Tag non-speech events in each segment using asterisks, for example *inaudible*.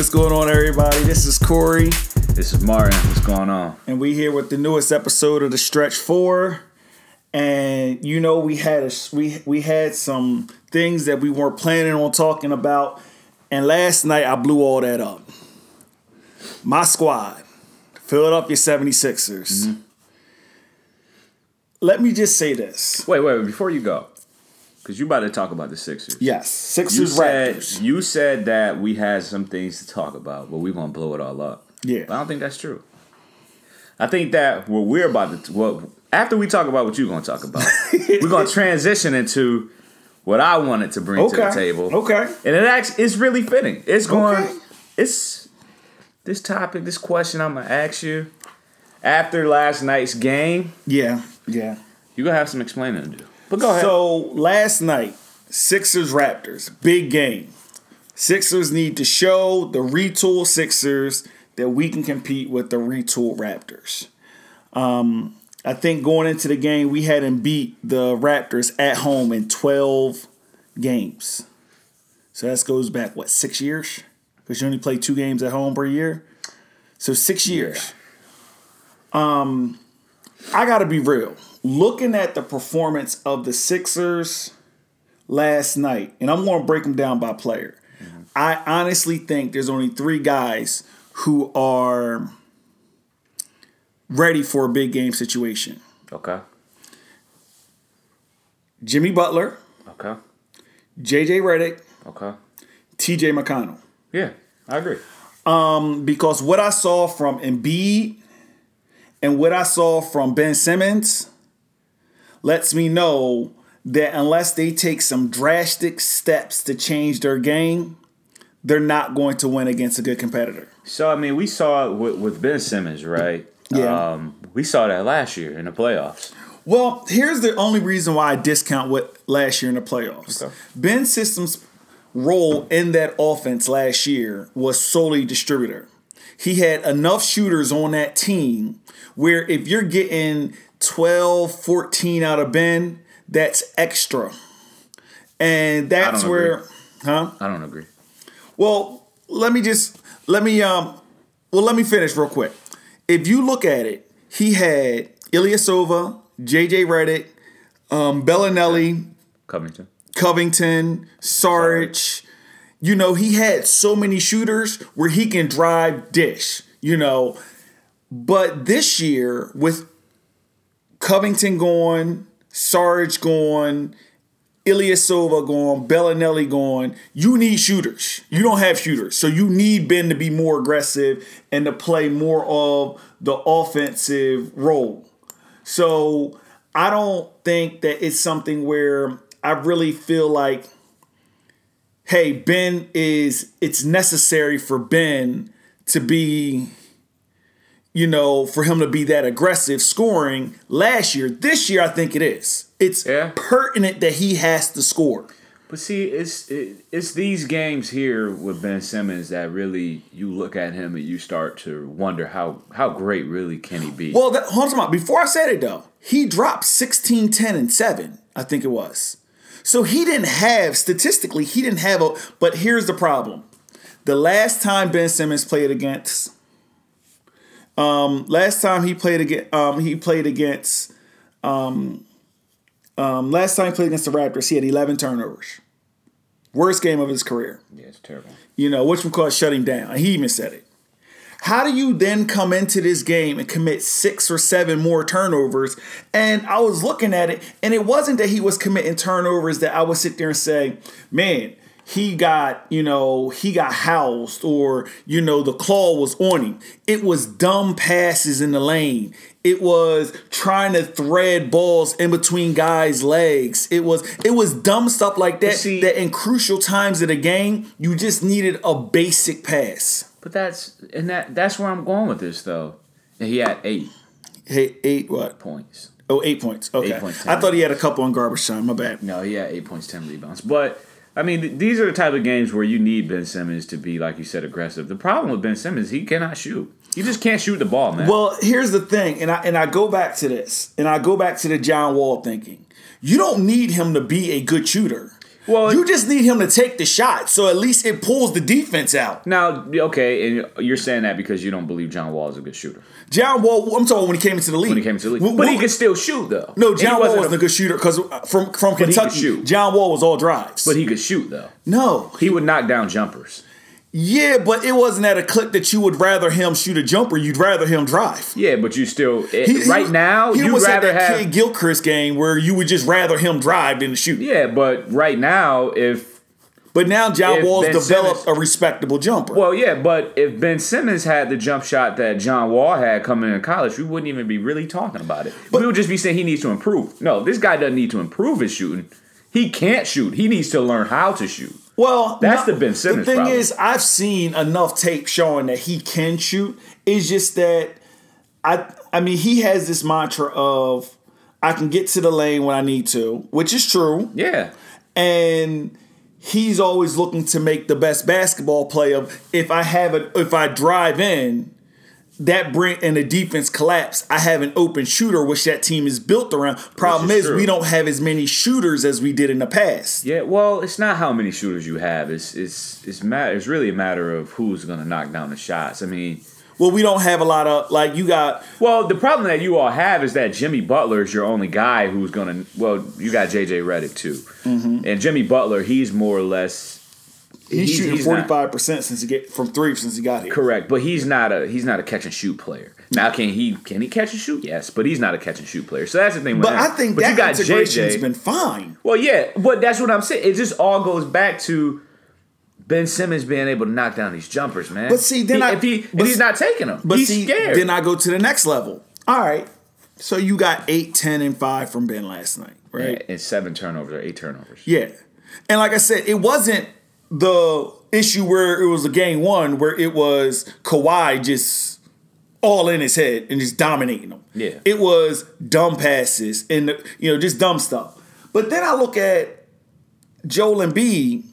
What's going on, everybody? This is Corey, This is Martin. What's going on? and we here with the newest episode of the Stretch Four. And you know, we had a, we we had some things that we weren't planning on talking about, and last night I blew all that up. My squad, Philadelphia 76ers. Mm-hmm. Let me just say this. Wait, wait, before you go, because you about to talk about the Sixers. Yes, You Sixers said Raptors. you said that we had some things to talk about, but we're gonna blow it all up. Yeah. But I don't think that's true. I think that what we're about to what after we talk about what you're gonna talk about, we're gonna *laughs* transition into what I wanted to bring to the table. Okay. And it actually it's really fitting. It's going Okay. it's this topic, this question I'm gonna ask you after last night's game, Yeah, yeah. you're gonna have some explaining to do. But go ahead. So last night, Sixers Raptors, big game. Sixers need to show the retool Sixers that we can compete with the retool Raptors. Um, I think going into the game, we hadn't beat the Raptors at home in 12 games. So that goes back, what, six years? Because you only play two games at home per year. So six years. Um, I got to be real. Looking at the performance of the Sixers last night, and I'm going to break them down by player. Mm-hmm. I honestly think there's only three guys who are ready for a big game situation okay. Jimmy Butler, Okay. JJ Redick, Okay. TJ McConnell. Yeah, I agree. Um, because what I saw from Embiid and what I saw from Ben Simmons lets me know that unless they take some drastic steps to change their game, they're not going to win against a good competitor. So I mean, we saw it with, with Ben Simmons, right? Yeah. Um, we saw that last year in the playoffs. Well, here's the only reason why I discount what last year in the playoffs. Okay. Ben Simmons' role in that offense last year was solely distributor. He had enough shooters on that team where if you're getting 12, 14 out of Ben, that's extra. And that's where agree. huh? I don't agree. Well, let me just let me um well let me finish real quick. If you look at it, he had Ilyasova, JJ Redick, um, Belinelli, Covington. Covington, Sarge. You know, he had so many shooters where he can drive dish, you know. But this year, with Covington going, Sarge going, Ilyasova going, Belinelli going, you need shooters. You don't have shooters. So you need Ben to be more aggressive and to play more of the offensive role. So I don't think that it's something where I really feel like, hey, Ben is, it's necessary for Ben to be, you know, for him to be that aggressive scoring last year. This year, I think it is. It's Yeah. pertinent that he has to score. But see, it's it, it's these games here with Ben Simmons that really you look at him and you start to wonder how how great really can he be? Well, that, hold on. Before I said it though, he dropped 16, 10, and 7, I think it was. So he didn't have, statistically, he didn't have a, but here's the problem. The last time Ben Simmons played against, um, last time he played against, um, he played against, um, um, last time he played against the Raptors, he had 11 turnovers. Worst game of his career yeah, it's terrible. you know, which one called shutting down. He even said it. How do you then come into this game and commit six or seven more turnovers? And I was looking at it, and it wasn't that he was committing turnovers that I would sit there and say, man, he got, you know, he got housed or, you know, the claw was on him. It was dumb passes in the lane. It was trying to thread balls in between guys' legs. It was it was dumb stuff like that see- that in crucial times of the game, you just needed a basic pass. But that's and that that's where I'm going with this though. He had eight Hey, eight what? points. Oh, eight points. Okay. Eight points, I thought he had a couple on garbage time. My bad. No, he had eight points, ten rebounds. But I mean, these are the type of games where you need Ben Simmons to be, like you said, aggressive. The problem with Ben Simmons, he cannot shoot. He just can't shoot the ball, man. Well, here's the thing, and I and I go back to this, and I go back to the John Wall thinking. You don't need him to be a good shooter. Well, you just need him to take the shot, so at least it pulls the defense out. Now, okay, and you're saying that because you don't believe John Wall is a good shooter. John Wall, I'm talking when he came into the league. When he came into the league, When- but he when- could still shoot though. no, John Wall wasn't a- a good shooter because uh, from from Kentucky, shoot. John Wall was all drives. But he could shoot though. no, He would knock down jumpers. Yeah, but it wasn't at a clip that you would rather him shoot a jumper. You'd rather him drive. Yeah, but you still it, He- he- right now he was at rather that have Kidd-Gilchrist game where you would just rather him drive than shoot. yeah, but right now if But now John Wall's Ben developed Simmons- a respectable jumper. well yeah, but if Ben Simmons had the jump shot that John Wall had coming in college, we wouldn't even be really talking about it. we would just be saying he needs to improve. No, this guy doesn't need to improve his shooting. He can't shoot. He needs to learn how to shoot. Well, That's the Ben Simmons The thing problem. is, I've seen enough tape showing that he can shoot. It's just that I, I mean, he has this mantra of I can get to the lane when I need to, which is true, Yeah. and he's always looking to make the best basketball play of if I have it, if I drive in. That bring and the defense collapse. I have an open shooter, which that team is built around. Problem is is, we don't have as many shooters as we did in the past. Yeah, well, it's not how many shooters you have. It's it's it's matter. It's really a matter of who's going to knock down the shots. I mean, Well, we don't have a lot of like you got well, the problem that you all have is that Jimmy Butler is your only guy who's going to. Well, you got JJ Redick too, Mm-hmm. and Jimmy Butler, he's more or less. He's, shooting forty five percent since he get from three since he got here. Correct, but he's not a he's not a catch and shoot player. Now, can he can he catch and shoot? Yes, but he's not a catch and shoot player. So that's the thing. With But him. I think but that you got integration JJ. been fine. Well, yeah, but that's what I'm saying. It just all goes back to Ben Simmons being able to knock down these jumpers, man. But see, then He- I- if he but if he's not taking them, But he's see, scared. then I go to the next level. All right, so you got eight, ten, and five from Ben last night, right? Yeah, and seven turnovers or eight turnovers. Yeah. And like I said, it wasn't the issue where it was a game one where it was Kawhi just all in his head and just dominating them. Yeah. It was dumb passes and you know, just dumb stuff. But then I look at Joel Embiid.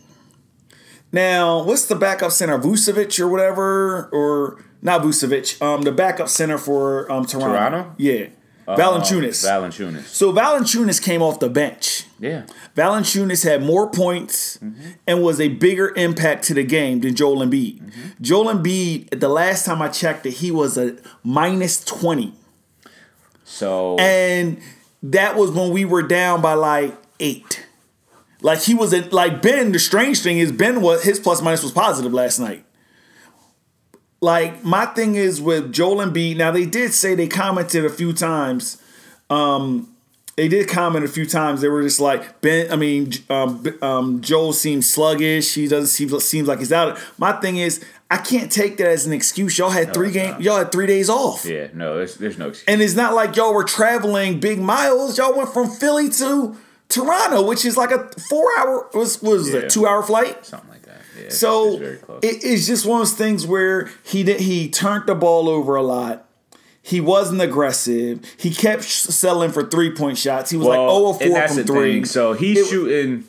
Now, what's the backup center? Vucevic or whatever? Or not Vucevic, um, the backup center for um Toronto. Toronto? Yeah. Uh, Valanciunas. so Valanciunas came off the bench. Yeah. Valanciunas had more points and was a bigger impact to the game than Joel Embiid. Joel Embiid, the last time I checked it, he was a minus 20. So And that was when we were down by like eight. Like he was a, like Ben, the strange thing is Ben was his plus minus was positive last night. Like my thing is with Joel Embiid, now they did say they commented a few times um, they did comment a few times. They were just like Ben. I mean, um, um, Joel seems sluggish. He doesn't seem seems like he's out. My thing is, I can't take that as an excuse. Y'all had three game. not. Y'all had three days off, yeah, no, there's there's no excuse. and it's not like y'all were traveling big miles. Y'all went from Philly to Toronto, which is like a four hour was was Yeah. it two hour flight. Something like that. Yeah, So it's it, it's just one of those things where he did he turned the ball over a lot. He wasn't aggressive. He kept selling for three point shots. He was like 0 of 4 from three. thing. So he's It- shooting.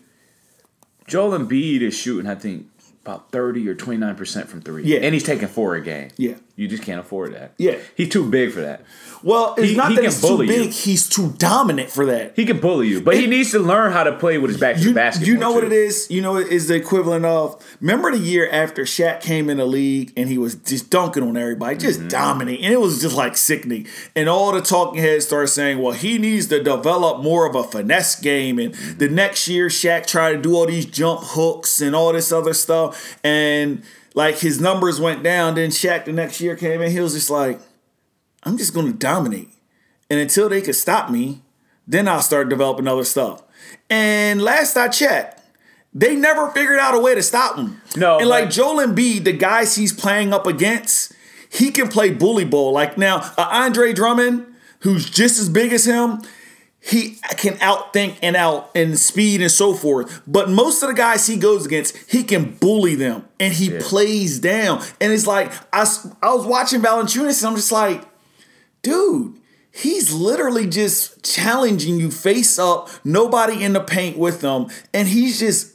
Joel Embiid is shooting, I think, about thirty or twenty nine percent from three. Yeah. and he's taking four a game. Yeah. you just can't afford that. Yeah. he's too big for that. Well, it's He- not he that he's too bully you. big. He's too dominant for that. He can bully you, but he needs to learn how to play with his back to the basket. you know what it is? You know it is the equivalent of remember the year after Shaq came in the league and he was just dunking on everybody, just Mm-hmm. dominating, and it was just like sickening. And all the talking heads started saying, "Well, he needs to develop more of a finesse game." And Mm-hmm. the next year, Shaq tried to do all these jump hooks and all this other stuff, and like his numbers went down. Then Shaq the next year came in, he was just like, "I'm just going to dominate." And until they could stop me, then I'll start developing other stuff. And last I checked, they never figured out a way to stop him. No, and like but- Joel Embiid, the guys he's playing up against, he can play bully ball. Like now, uh, Andre Drummond, who's just as big as him, he can outthink and out and speed and so forth. But most of the guys he goes against, he can bully them and he plays down. And it's like I, I was watching Valanciunas and I'm just like, dude, he's literally just challenging you face up, nobody in the paint with them, and he's just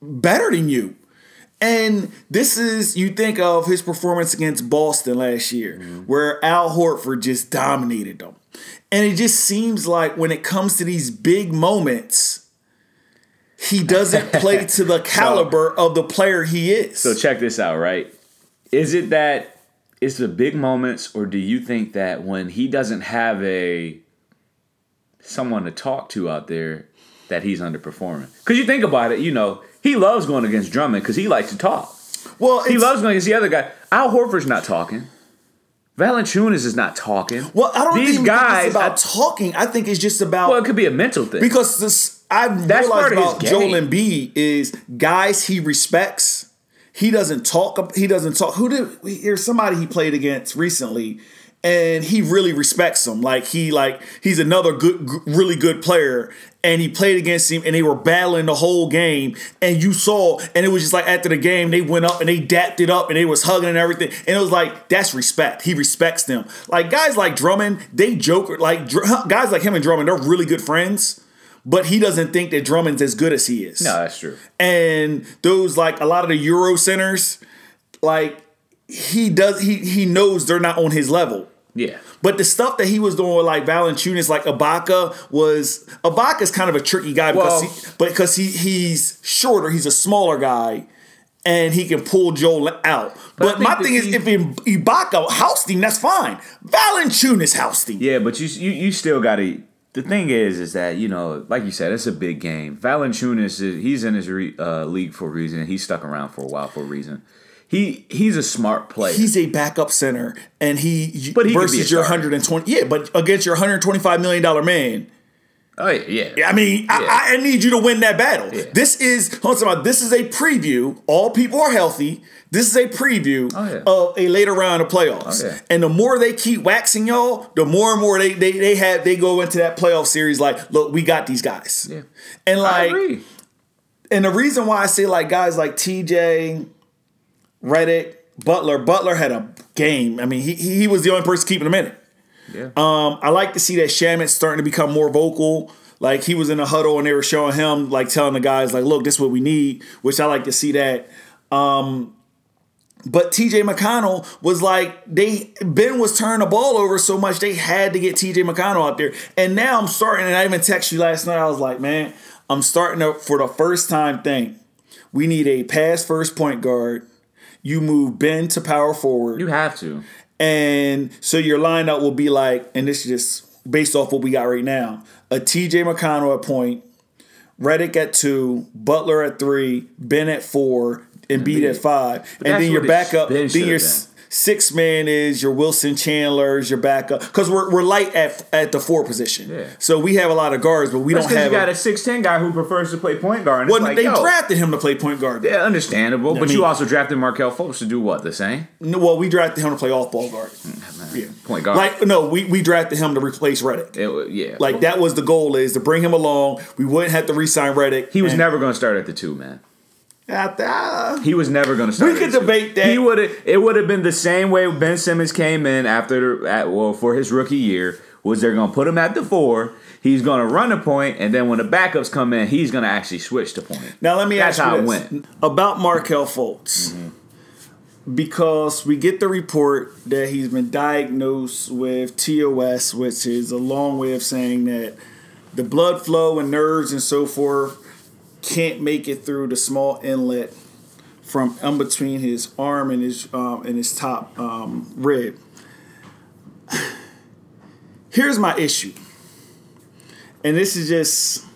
better than you. And this is, you think of his performance against Boston last year, mm-hmm. where Al Horford just dominated them. And it just seems like when it comes to these big moments, he doesn't play *laughs* to the caliber of the player he is. So check this out, right? Is it that it's the big moments, or do you think that when he doesn't have a someone to talk to out there, that he's underperforming? Because you think about it, you know, he loves going against Drummond because he likes to talk. well, He loves going against the other guy. Al Horford's not talking. Valanciunas is not talking. Well, I don't These even guys. think it's about I- talking. I think it's just about well, it could be a mental thing. because this I've That's realized about Joel. Embiid is guys he respects. He doesn't talk. He doesn't talk. Who did? Here's somebody he played against recently, and he really respects him. Like he like he's another good, really good player. And he played against him, and they were battling the whole game. And you saw, and it was just like after the game, they went up and they dapped it up, and they was hugging and everything. And it was like that's respect. He respects them. Like guys like Drummond, they joke. Like Dr- *laughs* guys like him and Drummond, they're really good friends but he doesn't think that Drummond's as good as he is. no, that's true. And those like a lot of the Euro centers, like he does he he knows they're not on his level. Yeah. But the stuff that he was doing with like Valanciunas, like Ibaka was Ibaka's kind of a tricky guy because Well- he, but because he he's shorter, he's a smaller guy, and he can pull Joel out. But But, my thing is, he- if Ibaka housed him, that's fine. Valanciunas housed him. Yeah, but you you, you still got to. The thing is, is that you know, like you said, it's a big game. Valanciunas, is, he's in his re, uh, league for a reason. He's stuck around for a while for a reason. He he's a smart player. He's a backup center, and he, But he could be a versus your 120. Yeah, but against your 125 million dollar man. oh yeah, yeah. I mean, Yeah. I, I need you to win that battle. Yeah. This is hold on, this is a preview. All people are healthy. This is a preview Oh, yeah. of a later round of playoffs. Oh. And the more they keep waxing y'all, the more and more they they they have they go into that playoff series like, look, we got these guys. Yeah. And like and the reason why I say like guys like TJ, Redick, Butler, Butler had a game. I mean, he he he was the only person keeping him in it. Yeah. Um, I like to see that Shamit's starting to become more vocal. Like he was in a huddle and they were showing him, like telling the guys, like, look, this is what we need, which I like to see that. Um, but TJ McConnell was like, they Ben was turning the ball over so much they had to get TJ McConnell out there. And now I'm starting, and I even texted you last night. I was like, man, I'm starting to for the first time think we need a pass first point guard. You move Ben to power forward. you have to. And so your lineup will be like, and this is just based off what we got right now: a TJ McConnell at point, Redick at two, Butler at three, Ben at four, and Embiid at five, and then your backup. Then your been. Six man is your Wilson Chandler's your backup because we're we're light at at the four position. Yeah. So we have a lot of guards, but we That's don't have. you got a, six ten guy who prefers to play point guard. And well, it's like, they yo, drafted him to play point guard. Yeah, understandable. but mean- you also drafted Markelle Fultz to do what? The same No, well, we drafted him to play off ball guard. Mm, yeah. point guard. Like no, we, we drafted him to replace Redick. It yeah, Like that was the goal is to bring him along. We wouldn't have to re-sign Redick. He was And- never going to start at the two, man. He was never going to start. We could debate that. He would have. It would have been the same way Ben Simmons came in after at, well for his rookie year. Was they're going to put him at the four? He's going to run a point, and then when the backups come in, he's going to actually switch to point. Now let me That's ask you how it went. about Markelle Fultz. Mm-hmm. Because we get the report that he's been diagnosed with TOS, which is a long way of saying that the blood flow and nerves and so forth can't make it through the small inlet from in between his arm and his um, and his top um, rib. *sighs* Here's my issue, and this is just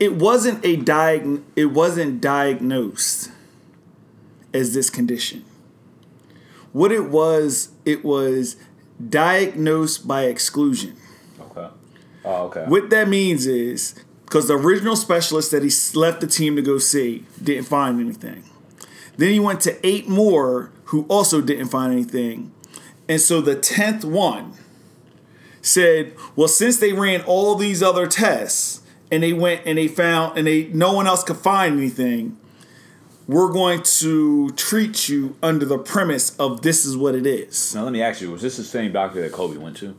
it wasn't a diag- it wasn't diagnosed as this condition. What it was, it was diagnosed by exclusion. Okay. Oh, okay. What that means is because the original specialist that he left the team to go see didn't find anything. Then he went to eight more who also didn't find anything. And so the 10th one said, well, since they ran all these other tests and they went and they found and they no one else could find anything, we're going to treat you under the premise of this is what it is. Now let me ask you: Was this the same doctor that Kobe went to?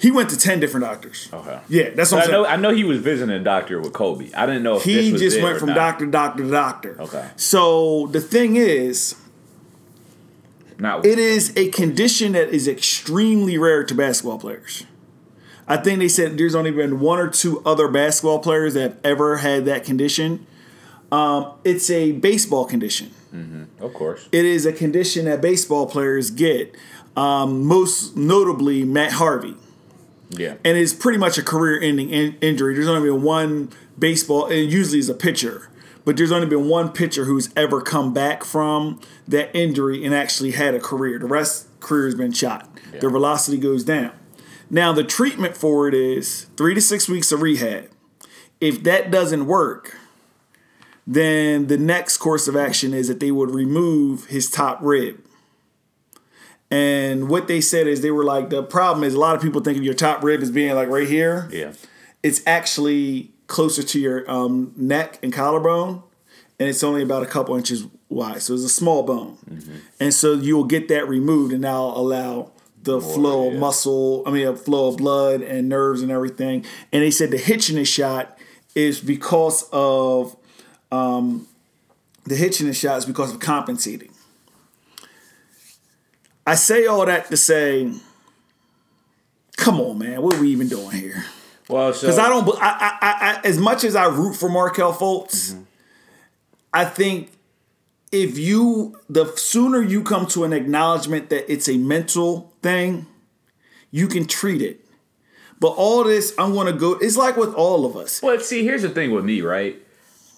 He went to 10 different doctors. Okay. Yeah, that's what I I'm know. saying. I know he was visiting a doctor with Kobe. I didn't know if He this was just went from not. doctor, to doctor to doctor. Okay. So the thing is, Not it is a condition that is extremely rare to basketball players. I think they said there's only been one or two other basketball players that have ever had that condition. Um, it's a baseball condition. Of course. It is a condition that baseball players get, um, most notably Matt Harvey. Yeah. And it's pretty much a career ending in- injury. There's only been one baseball, and usually is a pitcher, but there's only been one pitcher who's ever come back from that injury and actually had a career. The rest career has been shot. Their velocity goes down. Now the treatment for it is three to six weeks of rehab. If that doesn't work, then the next course of action is that they would remove his top rib. And what they said is they were like, the problem is a lot of people think of your top rib as being like right here. Yeah. It's actually closer to your um, neck and collarbone, and it's only about a couple inches wide. So it's a small bone. And so you'll get that removed, and that'll allow the flow of yeah. muscle, I mean, a flow of blood and nerves and everything. And they said the hitch in this shot is because of um, the hitch in the shot is because of compensating. I say all that to say, come on, man, what are we even doing here? Well, so Because I don't, I, I, I, I, as much as I root for Markelle Fultz, Mm-hmm. I think if you, the sooner you come to an acknowledgement that it's a mental thing, you can treat it. But all this, I'm going to go. It's like with all of us. Well, see, here's the thing with me, right?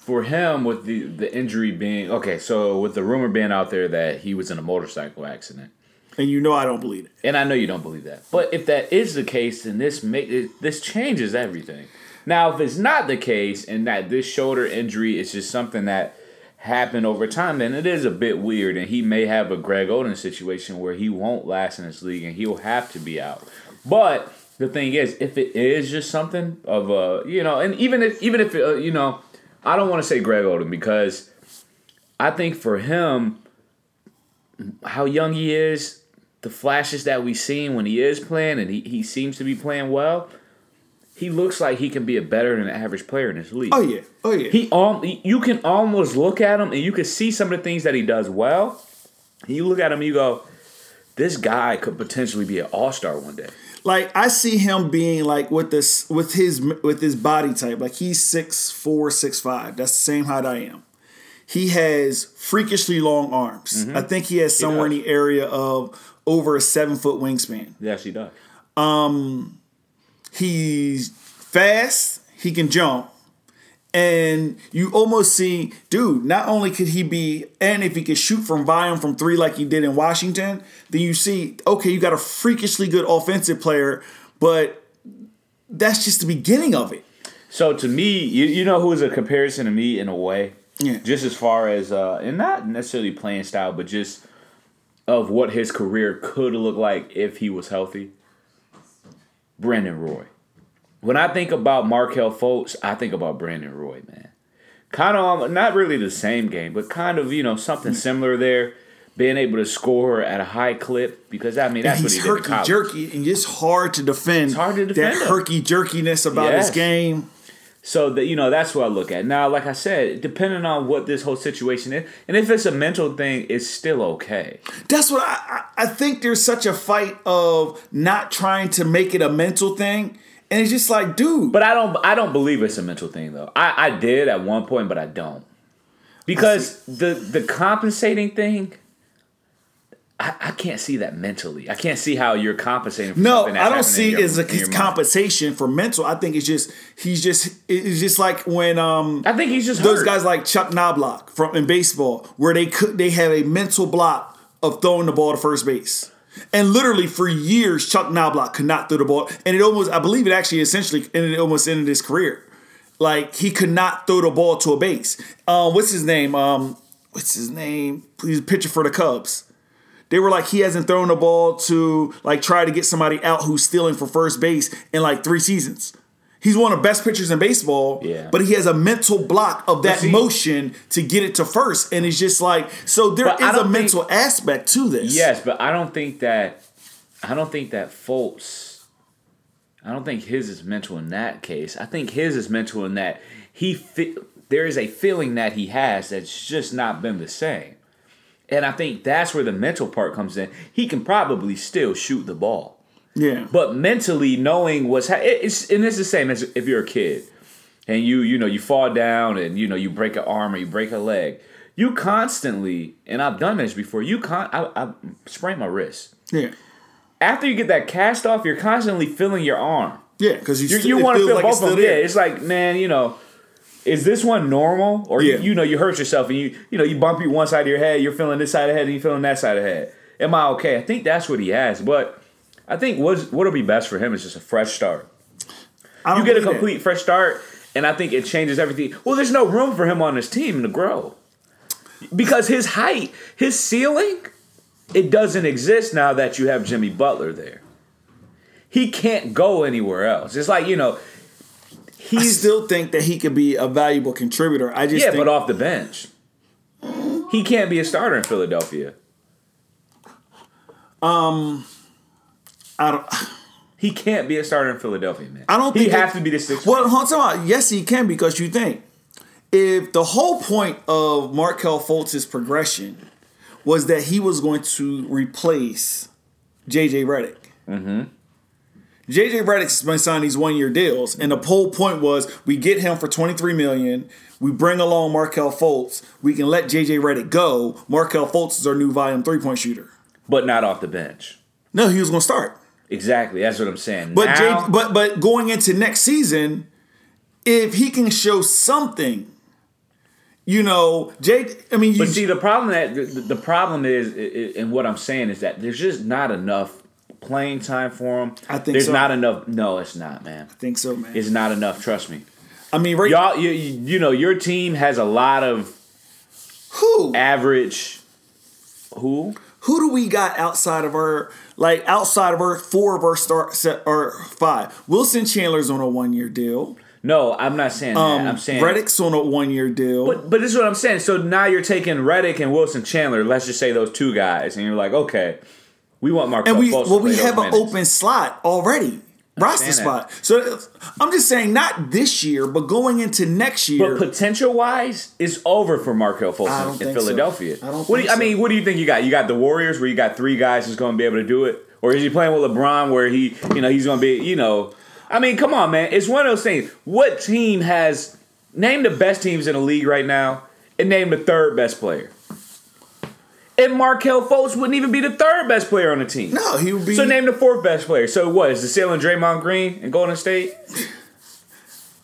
For him, with the the injury being okay, so with the rumor being out there that he was in a motorcycle accident, And you know I don't believe it. and I know you don't believe that, but if that is the case, then this make this changes everything. Now, if it's not the case, and that this shoulder injury is just something that happened over time, then it is a bit weird, and he may have a Greg Oden situation where he won't last in this league, and he'll have to be out. But the thing is, if it is just something of a, you know, and even if even if uh, you know, I don't want to say Greg Oden because I think for him, how young he is, the flashes that we've seen when he is playing, and he, he seems to be playing well. He looks like he can be a better than average player in this league. Oh yeah, oh yeah. He um, you can almost look at him and you can see some of the things that he does well. You look at him, you go, this guy could potentially be an all star one day. like I see him being like with this with his with his body type. Like he's six four, six five. That's the same height I am. He has freakishly long arms. I think he has somewhere in the area of over a seven foot wingspan. Yeah, she does. Um, He's fast. He can jump. And you almost see, dude, not only could he be, and if he could shoot from volume from three like he did in Washington, then you see, okay, you got a freakishly good offensive player, but that's just the beginning of it. So to me, you, you know who is a comparison to me in a way? Yeah. Just as far as uh and not necessarily playing style, but just of what his career could look like if he was healthy. Brandon Roy. When I think about Markelle Fultz, I think about Brandon Roy, man. Kind of not really the same game, but kind of, you know, something similar there. Being able to score at a high clip because I mean that's what he's he did in herky college. jerky and just hard to defend. It's hard to that defend him. herky jerkiness about his game. So that you know, that's what I look at. Now, like I said, depending on what this whole situation is, and if it's a mental thing, it's still okay. That's what I, I I think. There's such a fight of not trying to make it a mental thing, and it's just like, dude. But I don't I don't believe it's a mental thing though. I, I did at one point, but I don't. Because the the compensating thing I, I can't see that mentally. I can't see how you're compensating for No, I don't see in it as a his compensation for mental. I think it's just he's just it's just like when um I think he's just those hurt. guys like Chuck Knoblauch from in baseball where they could they had a mental block of throwing the ball to first base. And literally for years, Chuck Knoblauch could not throw the ball, and it almost I believe it actually essentially ended almost ended his career. Like he could not throw the ball to a base. Uh, what's his name? Um, what's his name? He's a pitcher for the Cubs. They were like he hasn't thrown the ball to like try to get somebody out who's stealing for first base in like three seasons. He's one of the best pitchers in baseball, Yeah. but he has a mental block of that see- motion to get it to first, and it's just like so. There But I is a don't mental aspect to this. Yes, but I don't think that I don't think that Fultz I don't think his is mental in that case. I think his is mental in that he fe- there is a feeling that he has that's just not been the same. And I think that's where the mental part comes in. He can probably still shoot the ball. Yeah. But mentally knowing what's ha- it's and it's the same as if you're a kid and you you know you fall down and you know you break an arm or you break a leg. You constantly and I've done this before. You con I, I sprained my wrist. Yeah. After you get that cast off, you're constantly feeling your arm. Yeah, because you, You, you want to feel like both of them. still Yeah, it's like man, you know, is this one normal or Yeah. you, you know you hurt yourself and you you know you bump you one side of your head, you're feeling this side of the head and you're feeling that side of the head. Am I okay? I think that's what he has, but I think what's what'll be best for him is just a fresh start. You get a that. complete fresh start, and I think it changes everything. Well, there's no room for him on this team to grow because his height, his ceiling, it doesn't exist now that you have Jimmy Butler there. He can't go anywhere else. It's like you know, I he's still think that he could be a valuable contributor. I just yeah, think but off the bench, he can't be a starter in Philadelphia. Um, I don't. He can't be a starter in Philadelphia, man. I don't think He think has it- to be the sixth. Well, hold on. Yes, he can because you think if the whole point of Markelle Fultz's progression was that he was going to replace JJ Redick. Mm-hmm. JJ Redick's been signing these one year deals, and the whole point was we get him for twenty three million. We bring along Markelle Fultz. We can let JJ Redick go. Markelle Fultz is our new volume three point shooter. but not off the bench. No, he was going to start. Exactly. That's what I'm saying. But now, but but going into next season, if he can show something, you know, Jay. I mean, you, But see, the problem that the, the problem is, and what I'm saying is that there's just not enough playing time for him. I think there's so. not enough. No, it's not, man. I think so, man. It's not enough. Trust me. I mean, right? Y'all, you, you know, your team has a lot of who average. Who? who do we got outside of our like outside of our four of our start set or five? Wilson Chandler's on a one year deal. No, I'm not saying Um, that. I'm saying Redick's on a one year deal. But but this is what I'm saying. So now you're taking Reddick and Wilson Chandler. Let's just say those two guys, and you're like, okay, we want Mark. and we well we have an open slot already. Roster spot. So I'm just saying, not this year, but going into next year. But potential wise, it's over for Markelle Fultz in think so. Philadelphia. I don't what do you, I mean, what do you think you got? You got the Warriors where you got three guys who's going to be able to do it, or is he playing with LeBron where he, you know, he's going to be, you know, I mean, come on, man, it's one of those things. What team has name the best teams in the league right now, and name the third best player? And Markelle Fultz wouldn't even be the third best player on the team. no, he would be. So name the fourth best player. So what is the ceiling Draymond Green in Golden State?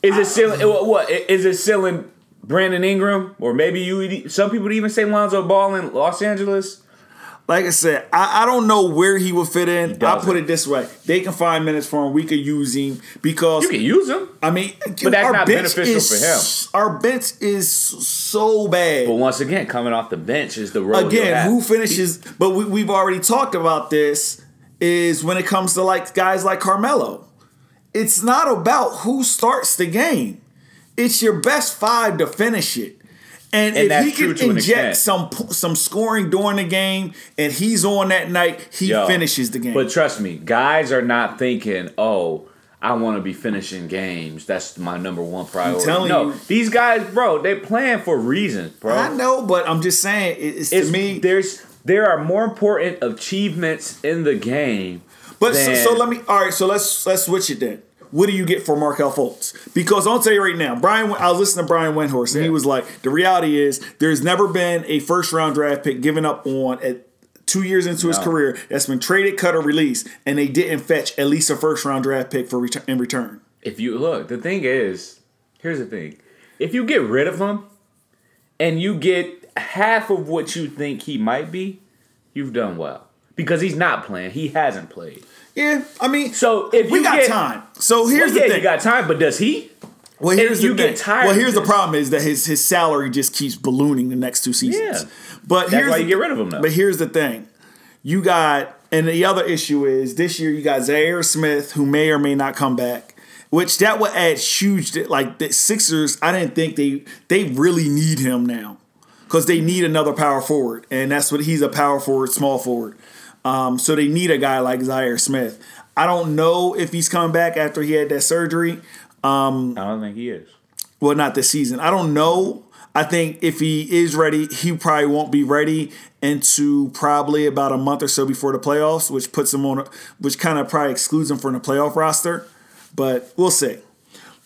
Is it ceiling what- what is it ceiling Brandon Ingram or maybe you some people would even say Lonzo Ball in Los Angeles? Like I said, I, I don't know where he would fit in. I doesn't. put it this way: they can find minutes for him. We could use him because You can use him, I mean, But that's our not bench beneficial is, for him. Our bench is so bad. but once again, coming off the bench is the road. Again, who finishes? But we, we've already talked about this. Is when it comes to like guys like Carmelo, it's not about who starts the game. It's your best five to finish it. And, And if that's he true can to inject some some scoring during the game, and he's on that night, he Yo, finishes the game. But trust me, guys are not thinking, "Oh, I want to be finishing games. That's my number one priority." telling no, you. these guys, bro, they playing for reasons, bro. I know, but I'm just saying, it's, it's to me. there's there are more important achievements in the game. But so, so let me. All right, so let's let's switch it then. What do you get for Markelle Fultz? Because I'll tell you right now, Brian. I was listening to Brian Windhorst, and he was like, "The reality is, there's never been a first round draft pick given up on at two years into his career that's been traded, cut, or released, and they didn't fetch at least a first round draft pick for in return." if you look, the thing is, here's the thing: if you get rid of him and you get half of what you think he might be, you've done well because he's not playing. He hasn't played. Yeah, I mean, So if we you got get, time. So here's well, the yeah, thing. you got time, but does he? Well, here's the you thing. get tired well, here's the problem is that his his salary just keeps ballooning the next two seasons. Yeah. But That's here's why the, you get rid of him now. But here's the thing. You got and the other issue is this year you got Zhaire Smith who may or may not come back. Which that would add huge like the Sixers, I didn't think they they really need him now. Because they need another power forward. And that's what he's a power forward, small forward. Um, so they need a guy like Zhaire Smith. I don't know if he's coming back after he had that surgery. I don't think he is. Well, not this season. I don't know. I think if he is ready, he probably won't be ready into probably about a month or so before the playoffs, which puts him on, a, which kind of probably excludes him from the playoff roster. But we'll see.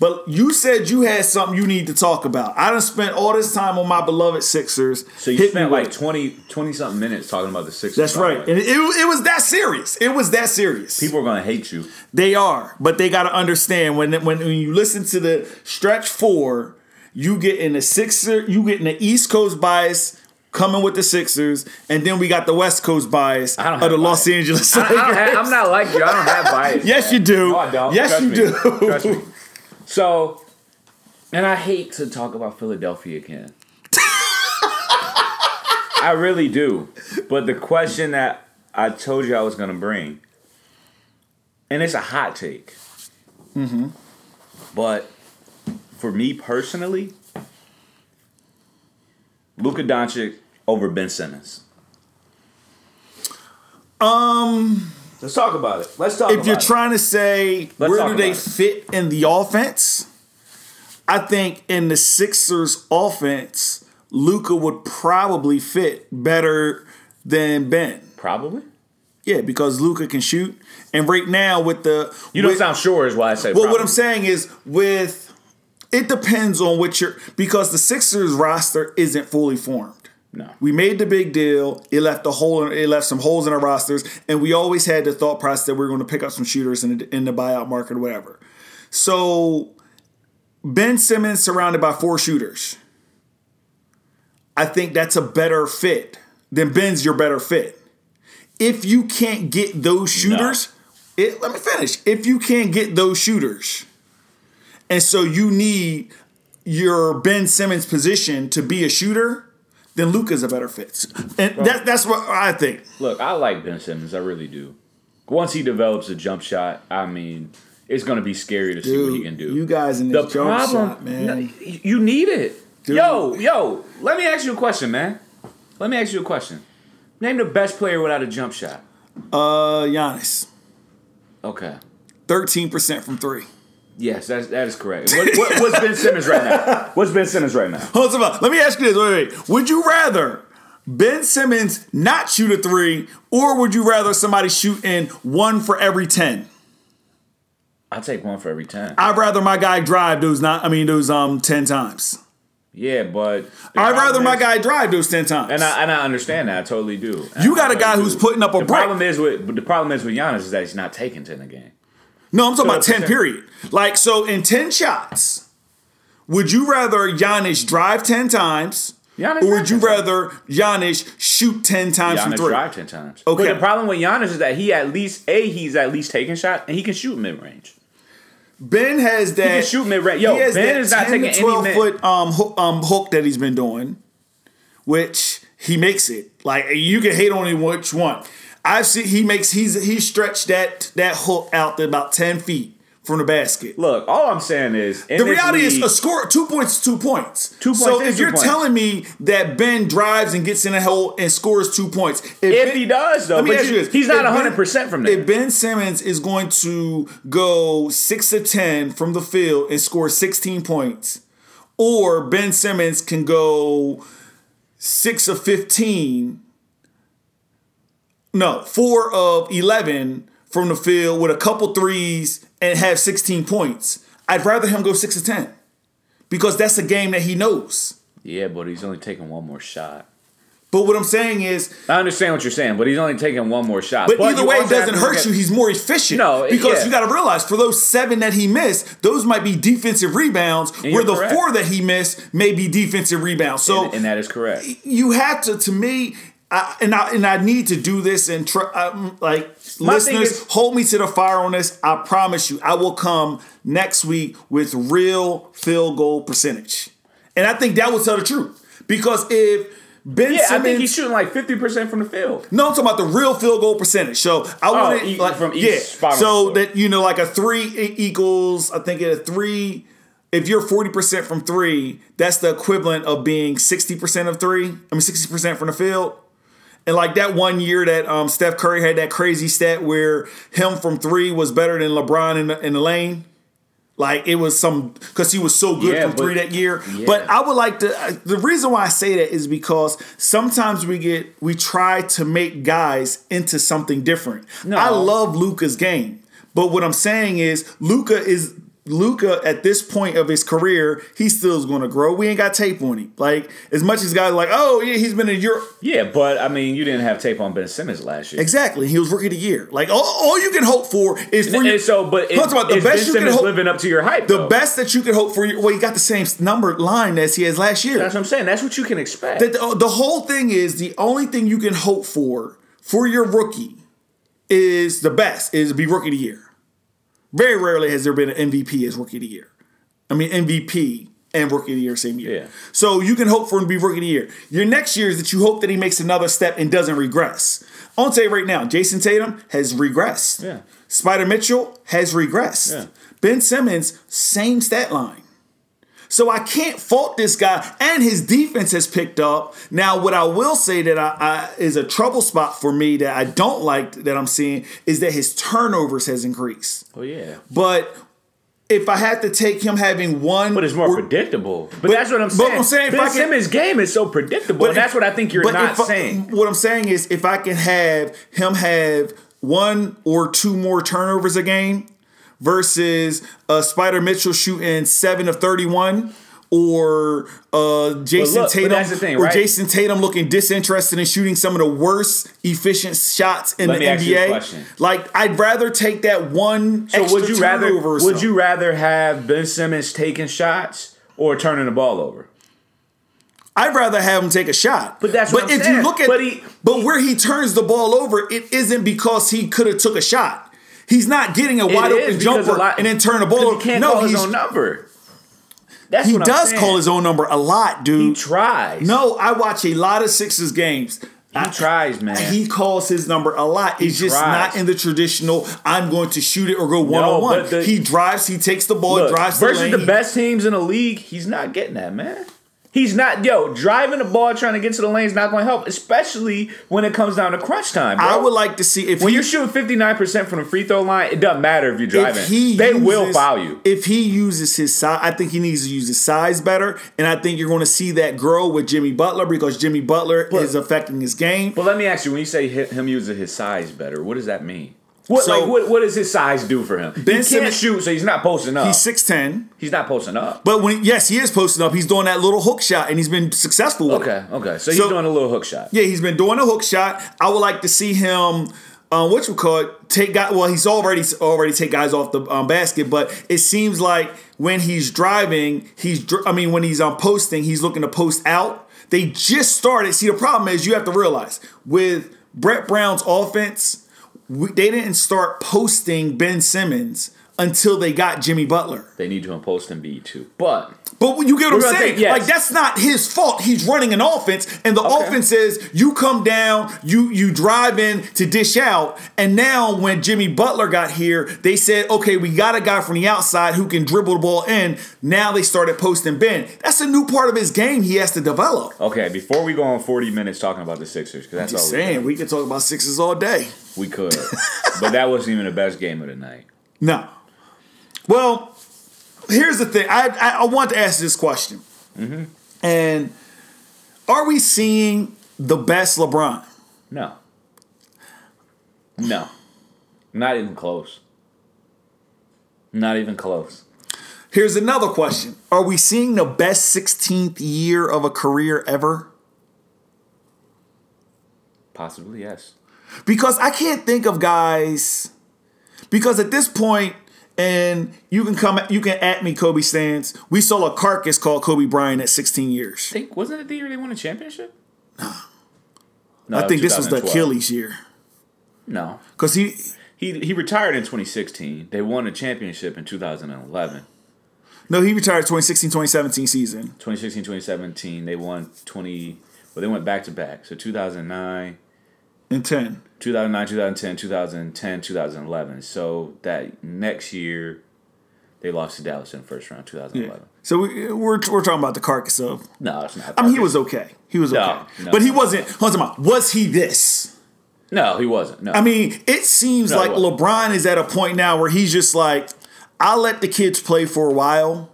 But you said you had something you need to talk about. I done spent all this time on my beloved Sixers. So you Hit spent like it. 20, 20 something minutes talking about the Sixers. That's right. And it, it, was that serious. It was that serious. People are gonna hate you. They are, but they got to understand when, when when you listen to the stretch four, you get in the Sixer, you get in the East Coast bias coming with the Sixers, and then we got the West Coast bias I of the Los bias. Angeles I, I don't Lakers. have, I'm not like you. I don't have bias. *laughs* Yes, man. you do. No, I don't. Yes, Trust you me. do. So, and I hate to talk about Philadelphia again. *laughs* I really do. But the question that I told you I was going to bring, and it's a hot take. Mm-hmm. But for me personally, Luka Doncic over Ben Simmons. Um, let's talk about it. Let's talk. if you're it. trying to say Let's where do they it. fit in the offense, I think in the Sixers offense, Luka would probably fit better than Ben. probably. Yeah, because Luka can shoot, and right now with the You don't with- sound sure, is why I say. Well, what. I'm saying is with it depends on what you're because the Sixers roster isn't fully formed. No. We made the big deal. It left a hole. In, it left some holes in our rosters, and we always had the thought process that we are going to pick up some shooters in the, in the buyout market or whatever. So Ben Simmons surrounded by four shooters. I think that's a better fit than Ben's your better fit. If you can't get those shooters, it, let me finish. If you can't get those shooters, and so you need your Ben Simmons position to be a shooter, then Luka's a better fit. And that, that's what I think. Look, I like Ben Simmons. I really do. Once he develops a jump shot, I mean, it's going to be scary to see what he can do. You guys in the this jump problem, shot, man. no, you need it. Dude. Yo, yo, let me ask you a question, man. Let me ask you a question. Name the best player without a jump shot. Uh, Giannis, Okay. thirteen percent from three. Yes, that's, that is correct. What, what, what's Ben Simmons right now? What's Ben Simmons right now? Hold on, let me ask you this. Wait, wait. Would you rather Ben Simmons not shoot a three, or would you rather somebody shoot in one for every ten? I'll take one for every 10. I'd rather my guy drive those not. I mean those um ten times. Yeah, but. I'd rather my is- guy drive those ten times. And I, and I understand that. I totally do. You got a guy who's putting up a the problem is with but the problem is with Giannis is that he's not taking ten a game. No, I'm talking about 10 period. Like, so in 10 shots, would you rather Giannis drive 10 times? Giannis or would you rather Giannis shoot 10 times from three? drive ten times. Okay. But the problem with Giannis is that he at least a he's at least taking shot and he can shoot mid range. Ben has that. He can shoot mid range. Yo, he has Ben is not 10 taking to any twelve foot um, hook, um, hook that he's been doing, which he makes it. Like, you can hate on him which one. I've seen he makes, he's he stretched that, that hook out to about 10 feet from the basket. Look, all I'm saying is The reality is a score two points two points. Two points So if you're points. telling me that Ben drives and gets in a hole and scores two points, if Ben- he does though, let me ask you you- this. he's not If 100 percent from there. if Ben Simmons is going to go six to ten from the field and score 16 points, or Ben Simmons can go six of 15, no, four of 11 from the field with a couple threes and have 16 points, I'd rather him go six to 10 because that's a game that he knows. yeah, but he's only taking one more shot. But what I'm saying is, I understand what you're saying, but he's only taking one more shot. But, either way, it doesn't hurt at- you. He's more efficient. No, because yeah. you got to realize for those seven that he missed, those might be defensive rebounds. you're Where the correct. four that he missed may be defensive rebounds. So and, and that is correct. you have to, to me, I, and I and I need to do this and um, like My listeners, is- hold me to the fire on this. I promise you, I will come next week with real field goal percentage, and I think that will tell the truth because if Ben Yeah, Simmons, I think he's shooting like 50 percent from the field. no, I'm talking about the real field goal percentage. So I want e- it like from each yeah. spot So that you know, like a three equals. I think a three. If you're 40 percent from three, that's the equivalent of being 60 percent of three. I mean, 60 percent from the field. And like that one year that um, Steph Curry had that crazy stat where him from three was better than LeBron in the, in the lane. Like it was some because he was so good Yeah, from but- three that year. yeah. But I would like to. uh, The reason why I say that is because sometimes we get we try to make guys into something different. No. I love Luka's game, but what I'm saying is Luca is Luka at this point of his career, he still is going to grow. We ain't got tape on him. Like as much as guys like, oh yeah, he's been in Europe. Yeah, but I mean, you didn't have tape on Ben Simmons last year. Exactly, he was rookie of the year. Like all, all you can hope for is for And you. so, but Talk about the best Ben you can Simmons hope- living up to your hype? the though? best that you could hope for. Well, he got the same number line as he has last year. That's what I'm saying. That's what you can expect. That the, the whole thing is the only thing you can hope for for your rookie is the best is to be rookie of the year. Very rarely has there been an MVP as rookie of the year. I mean MVP and rookie of the year same year. Yeah. So you can hope for him to be rookie of the year. Your next year is that you hope that he makes another step and doesn't regress. I'll tell you right now, Jayson Tatum has regressed. Yeah. Spida Mitchell has regressed. Yeah. Ben Simmons, same stat line. So I can't fault this guy, and his defense has picked up. Now, what I will say that I, I is a trouble spot for me that I don't like that I'm seeing is that his turnovers has increased. oh yeah, But if I had to take him having one, but it's more or- predictable. But, that's what I'm saying. but. I'm saying if ben I can- Simmons' game is so predictable, and if- that's what I think you're but not I- saying. What I'm saying is, if I can have him have one or two more turnovers a game versus uh, Spida Mitchell shooting seven of 31. Or uh, Jayson look, Tatum, thing, or right? Jayson Tatum looking disinterested in shooting some of the worst efficient shots in Let the me ask you a NBA. question. Like I'd rather take that one. So would you rather would something. you rather have Ben Simmons taking shots or turning the ball over? I'd rather have him take a shot. But that's what I'm if saying. you look at But he- but where he turns the ball over, it isn't because he could have took a shot. He's not getting a wide open is because a jumper lot- and then turn the ball over. He can't no, call his he's, own number. That's he what does saying. call his own number a lot, dude. He tries. no, I watch a lot of Sixers games. he tries, man. He calls his number a lot. It's just tries. not in the traditional. I'm going to shoot it or go one on one. He drives. He takes the ball. Look, drives versus the the best teams in the league, he's not getting that, man. He's not, yo, driving the ball trying to get to the lane is not going to help, especially when it comes down to crunch time. Bro. I would like to see if when he, you're shooting 59% from the free throw line, it doesn't matter if you're driving. if he they uses, will foul you. If he uses his size, I think he needs to use his size better, and I think you're going to see that grow with Jimmy Butler because Jimmy Butler is affecting his game. But let me ask you, when you say him using his size better, what does that mean? What So- like what, what does his size do for him? Ben he can't Simmons- shoot, so he's not posting up. He's six ten. He's, not posting up. but when yes, he is posting up. He's doing that little hook shot, and he's been successful with it. Okay, okay. So, So- he's doing a little hook shot. Yeah, he's been doing a hook shot. I would like to see him. Um, what you call it? Take guy. Well, he's already already take guys off the um, basket, but it seems like when he's driving, he's. dr- I mean, when he's um, posting, he's looking to post out. They just started. See, the problem is you have to realize with Brett Brown's offense, they didn't start posting Ben Simmons until they got Jimmy Butler. They need to post and be too. But But you get what I'm saying, yes. like that's not his fault. He's running an offense, and the Okay. offense says you come down, you you drive in to dish out. And now when Jimmy Butler got here, they said, okay, we got a guy from the outside who can dribble the ball in. Now they started posting Ben. That's a new part of his game he has to develop. okay, before we go on 40 minutes talking about the Sixers, because that's all Just we, saying, we could talk about sixes all day. we could. but that wasn't even the best game of the night. No. Well, here's the thing. I I, I want to ask this question, Mm-hmm. and are we seeing the best LeBron? No. No. Not even close. Not even close. Here's another question. Are we seeing the best 16th year of a career ever? Possibly, yes. Because I can't think of guys because at this point and you can come you can at me Kobe stands. We saw a carcass called Kobe Bryant at 16 years. I think wasn't it the year they won a championship? No. I think this was the 2012. Achilles year No. cuz he He he retired in 2016. They won a championship in 2011. no, he retired 2016 2017 season. 2016, 2017, they won 20 well they went back to back. So 2009, in 10. 2009, 2010, 2010, 2011. So that next year they lost to Dallas in the first round 2011. So we, we're, we're talking about the carcass of. No, it's not. I mean, he was okay. He was No, okay. no. But he wasn't. Hold on, was he this? No, he wasn't. No. I mean, it seems No, like. LeBron is at a point now where he's just like, I'll let the kids play for a while,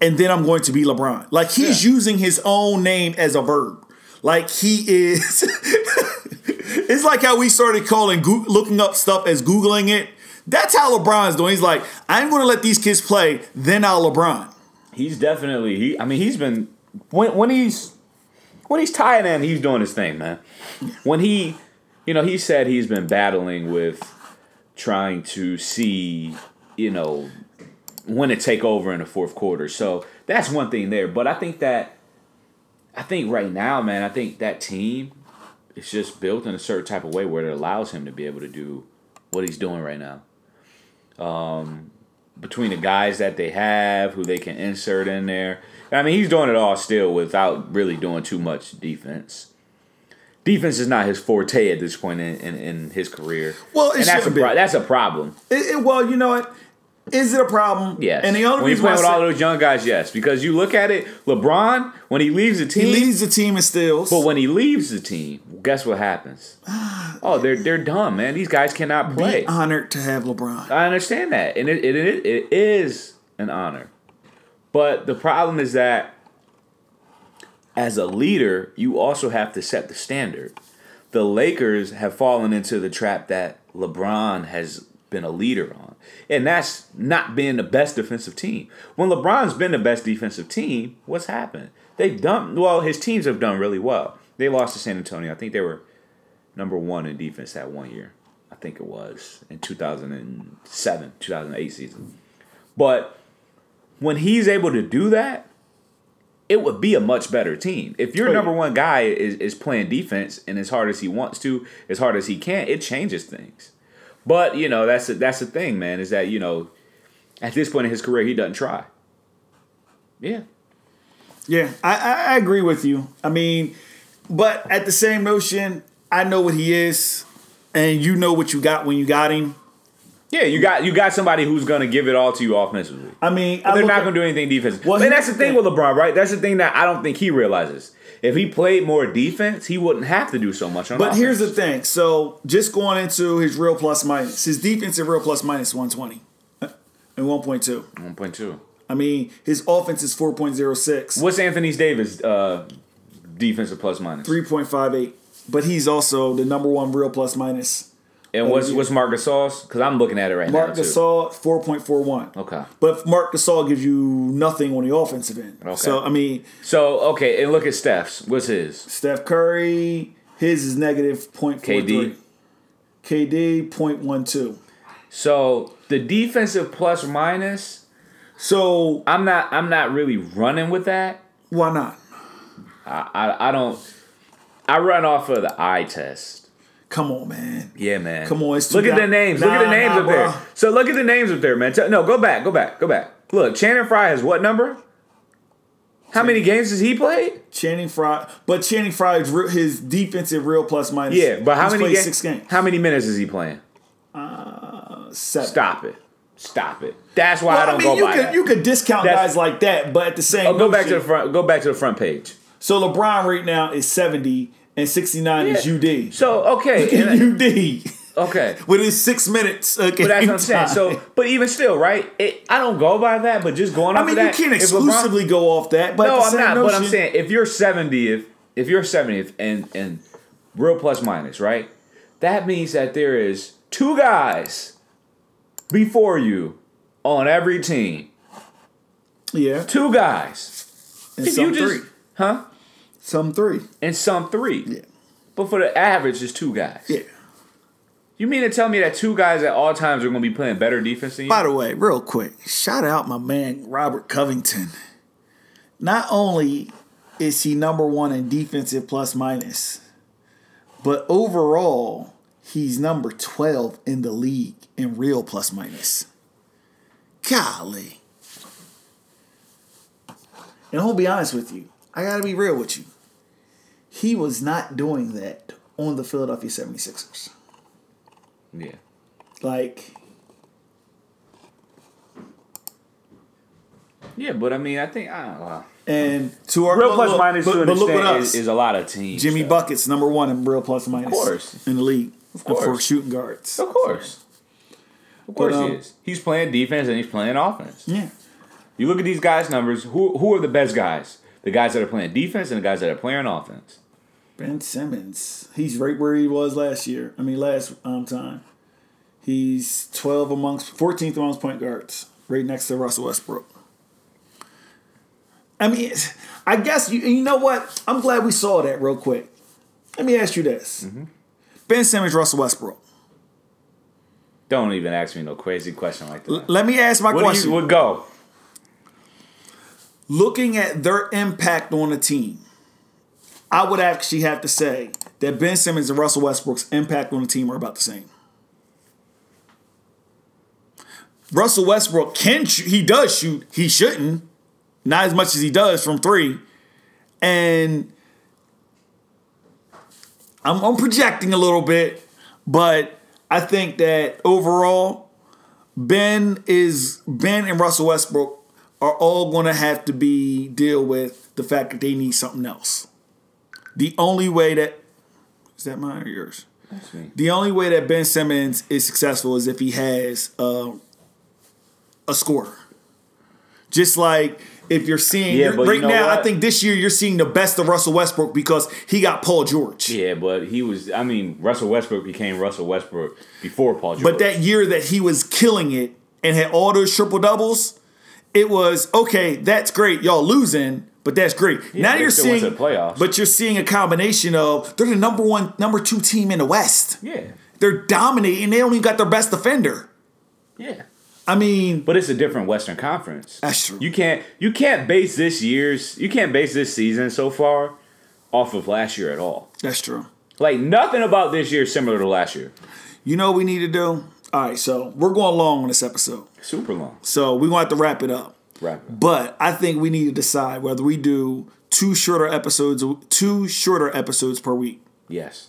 and then I'm going to be LeBron. Like he's Yeah. using his own name as a verb. Like he is. *laughs* it's like how we started calling looking up stuff as googling it. That's how LeBron's doing. He's like, I'm going to let these kids play, then I'll LeBron. He's definitely he. I mean, he's been when when he's when he's tied in, he's doing his thing, man. When he, you know, he said he's been battling with trying to see, you know, when to take over in the fourth quarter. So that's one thing there. But I think that I think right now, man, I think that team is just built in a certain type of way where it allows him to be able to do what he's doing right now um, between the guys that they have, who they can insert in there. I mean, he's doing it all still without really doing too much defense. Defense is not his forte at this point in, in, in his career. Well, and that's a pro- that's a problem. It- it- well, you know what? Is it a problem? Yes. And the only when why playing with all those young guys, yes, because you look at it, LeBron when he leaves the team, he leads the team in steals. but when he leaves the team, guess what happens? oh, they're they're dumb, man. These guys cannot play. Be honored to have LeBron. I understand that, and it, it, it, it is an honor. But the problem is that as a leader, you also have to set the standard. The Lakers have fallen into the trap that LeBron has been a leader on. And that's not being the best defensive team. When LeBron's been the best defensive team, what's happened? They've done well, his teams have done really well. They lost to San Antonio. I think they were number one in defense that one year. I think it was in 2007, 2008 season. But when he's able to do that, it would be a much better team. If your Oh, number one guy is, is playing defense and as hard as he wants to, as hard as he can, it changes things. But you know that's the, that's the thing, man. Is that you know at this point in his career he doesn't try. Yeah, Yeah, I, I agree with you. I mean, but at the same notion, I know what he is, and you know what you got when you got him. yeah. You got you got somebody who's gonna give it all to you offensively. I mean, I they're not going to do anything defensive. Well, and that's the thing with LeBron, right? That's the thing that I don't think he realizes. If he played more defense, he wouldn't have to do so much on But offense. here's the thing. So just going into his real plus minus, his defensive real plus minus one twenty and one point two. one point two. I mean, his offense is four point zero six. What's Anthony Davis uh, defensive plus minus? 3.58. But he's also the number one real plus minus. and what's what's Marc Gasol's? Because I'm looking at it right Marc now too. Gasol, 4.41. Okay. But Marc Gasol gives you nothing on the offensive end. Okay. So, I mean, So okay, and look at Steph's. What's his? Steph Curry, his is negative 0.43. KD, 0.12. So the defensive plus minus, So, I'm not I'm not really running with that. why not? I I, I don't. I run off of the eye test. Come on, man. Yeah, man. Come on, it's look at the names. look at the names nah, up there. bro. So look at the names up there, man. No, go back, go back, go back. Look, Channing Frye has what number? How many games has he played? Channing Frye. But Channing Frye's his defensive real plus minus. Yeah, but how many played games? Six games. How many minutes is he playing? Uh, seven. Stop it. Stop it. That's why Well, I I, don't mean, go you by could that. you could discount That's- guys like that, but at the same Oh, go back to the front. Go back to the front page. So LeBron right now is 70 and 69 is UD. So okay, and- UD *laughs* okay. with his six minutes. Okay, But that's what I'm saying. So, but even still, right? It, I don't go by that. But just going I mean, you that, can't if LeBron- exclusively go off that. But no, I'm not. Notion, But I'm saying if you're 70th, if you're 70th and and real plus minus, right? That means that there is two guys before you on every team. yeah, Two guys. and If some you just, three, huh? Some three. And some three. Yeah, But for the average, it's two guys. yeah. You mean to tell me that two guys at all times are going to be playing better defense than you? By the way, real quick, shout out my man Robert Covington. Not only is he number one in defensive plus minus, but overall he's number twelve in the league in real plus minus. Golly. And I'll be honest with you. I gotta be real with you. He was not doing that on the Philadelphia 76ers. Yeah. Like, Yeah, but I mean, I think I don't know. and to our Real but plus look- minus but, to an but look extent at is, is a lot of teams. Jimmy though. Bucket's number one in real plus minus of course. in the league of course. for shooting guards. Of course. Of course But, um, he is. He's playing defense and he's playing offense. Yeah. You look at these guys' numbers. Who who are the best guys? The guys that are playing defense and the guys that are playing offense. Ben Simmons, he's right where he was last year. I mean, last um, time. He's 12 amongst, 14th amongst point guards, right next to Russell Westbrook. I mean, I guess you, you know what? I'm glad we saw that real quick. Let me ask you this Ben Simmons, Russell Westbrook. Don't even ask me no crazy question like that. L- let me ask my what question. would go? Looking at their impact on the team, I would actually have to say that Ben Simmons and Russell Westbrook's impact on the team are about the same. Russell Westbrook can shoot, he does shoot, he shouldn't, not as much as he does from three. And I'm, I'm projecting a little bit, but I think that overall, Ben is Ben and Russell Westbrook are all going to have to be deal with the fact that they need something else. The only way that is that mine or yours? That's me. The only way that Ben Simmons is successful is if he has uh, a scorer. Just like if you're seeing Yeah, you're- you right know now, I think this year you're seeing the best of Russell Westbrook because he got Paul George. Yeah, but he was. I mean, Russell Westbrook became Russell Westbrook before Paul George. But that year that he was killing it and had all those triple doubles, it was okay. That's great. Y'all losing, but that's great. now you're seeing, the playoffs. but you're seeing a combination of they're the number one, number two team in the West. yeah, They're dominating. They don't got their best defender. yeah. I mean, But it's a different Western Conference. That's true. You can't you can't base this year's you can't base this season so far off of last year at all. that's true. Like nothing about this year is similar to last year. You know what we need to do? All right, so we're going long on this episode. Super long. So we're going to have to wrap it up. Right. But I think we need to decide whether we do two shorter episodes, two shorter episodes per week. Yes.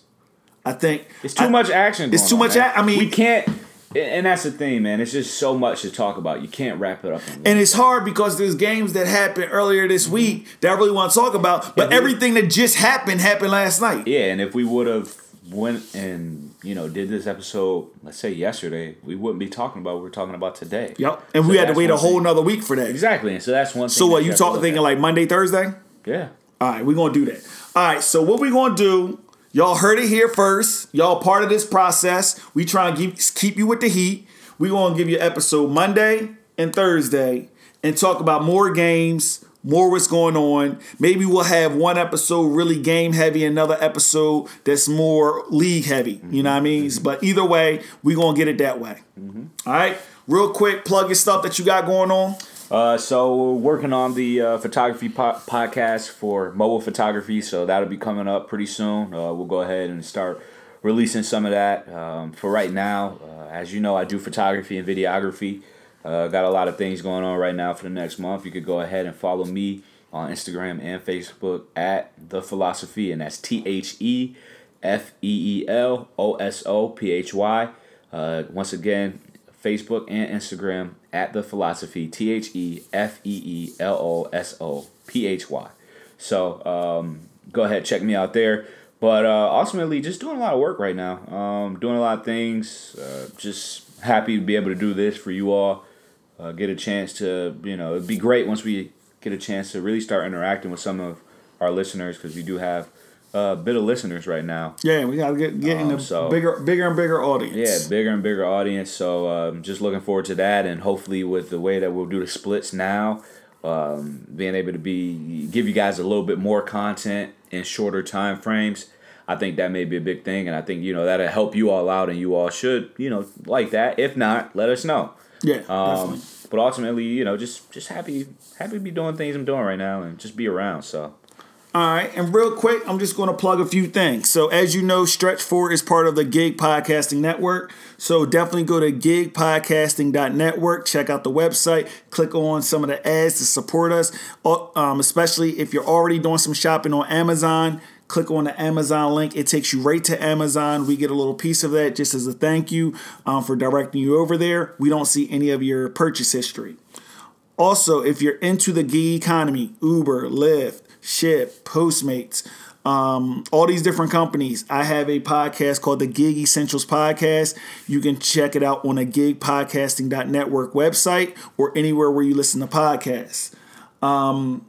I think It's too I- much action. It's too on, much man. ac- I mean- we can't. And that's the thing, man. It's just so much to talk about. You can't wrap it up. In. And it's hard because there's games that happened earlier this mm-hmm. week that I really want to talk about, but Yeah, everything that just happened happened last night. Yeah, and if we would have went and you know did this episode, let's say yesterday, we wouldn't be talking about what we're talking about today. Yep. And So we had to wait a whole thing. nother week for that. Exactly, and so that's one. Thing So what you to talk thinking at. like Monday, Thursday? Yeah. All right, we're gonna do that. All right, so what we gonna do? Y'all heard it here first. Y'all part of this process. We try and keep keep you with the heat. We gonna give you episode Monday and Thursday and talk about more games, more what's going on. Maybe we'll have one episode really game heavy, another episode that's more league heavy. You know what I mean? But either way, we're gonna get it that way. All right, real quick, plug your stuff that you got going on. Uh, so we're working on the uh, photography po- podcast for mobile photography, so that'll be coming up pretty soon. Uh, we'll go ahead and start releasing some of that. Um, for right now, uh, as you know, I do photography and videography. Uh, got a lot of things going on right now for the next month. You could go ahead and follow me on Instagram and Facebook at the philosophy, and that's T H E F E E L O S O P H Y. Uh, once again, Facebook and Instagram at the philosophy T H E F E E L O S O P H Y. So um, go ahead, check me out there. But uh, ultimately, just doing a lot of work right now. Um, doing a lot of things. Uh, just happy to be able to do this for you all. Uh, get a chance to, you know, it'd be great once we get a chance to really start interacting with some of our listeners because we do have a bit of listeners right now. Yeah, we gotta get get in Um, a so- bigger, bigger and bigger audience. Yeah, bigger and bigger audience. So um, just looking forward to that, and hopefully with the way that we'll do the splits now, um, being able to be give you guys a little bit more content in shorter time frames. I think that may be a big thing, and I think you know that'll help you all out, and you all should you know like that. If not, let us know. Yeah, Um, but ultimately, you know, just just happy happy to be doing things I'm doing right now, and just be around. So All right, and real quick, I'm just going to plug a few things. So, as you know, Stretch Four is part of the Gig Podcasting Network. So, definitely go to gigpodcasting.network, check out the website, click on some of the ads to support us, Uh, um, especially if you're already doing some shopping on Amazon. Click on the Amazon link. It takes you right to Amazon. We get a little piece of that just as a thank you um, for directing you over there. We don't see any of your purchase history. Also, if you're into the gig economy, Uber, Lyft, Shipt, Postmates, um, all these different companies. I have a podcast called the Gig Essentials Podcast. You can check it out on the gigpodcasting.network website or anywhere where you listen to podcasts. Um,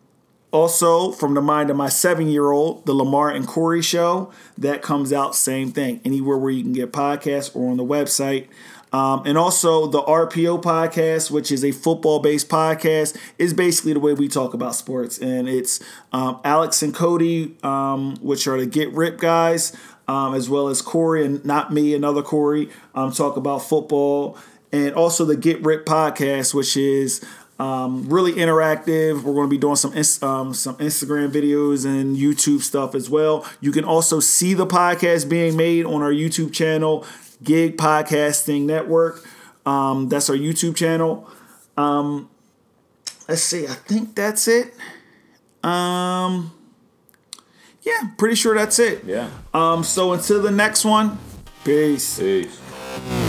also, from the mind of my seven year old, the Lamar and Corey show, that comes out same thing, anywhere where you can get podcasts or on the website. Um, and also the RPO podcast, which is a football based podcast, is basically the way we talk about sports. And it's um, Alex and Cody, um, which are the Get Rip guys, um, as well as Corey and not me, another Corey, um, talk about football. And also the Get Rip podcast, which is um, really interactive. We're going to be doing some um, some Instagram videos and YouTube stuff as well. You can also see the podcast being made on our YouTube channel, Gig Podcasting Network. Um, that's our YouTube channel. Um, let's see. I think that's it. Um, yeah, pretty sure that's it. Yeah. Um, so until the next one, peace. Peace.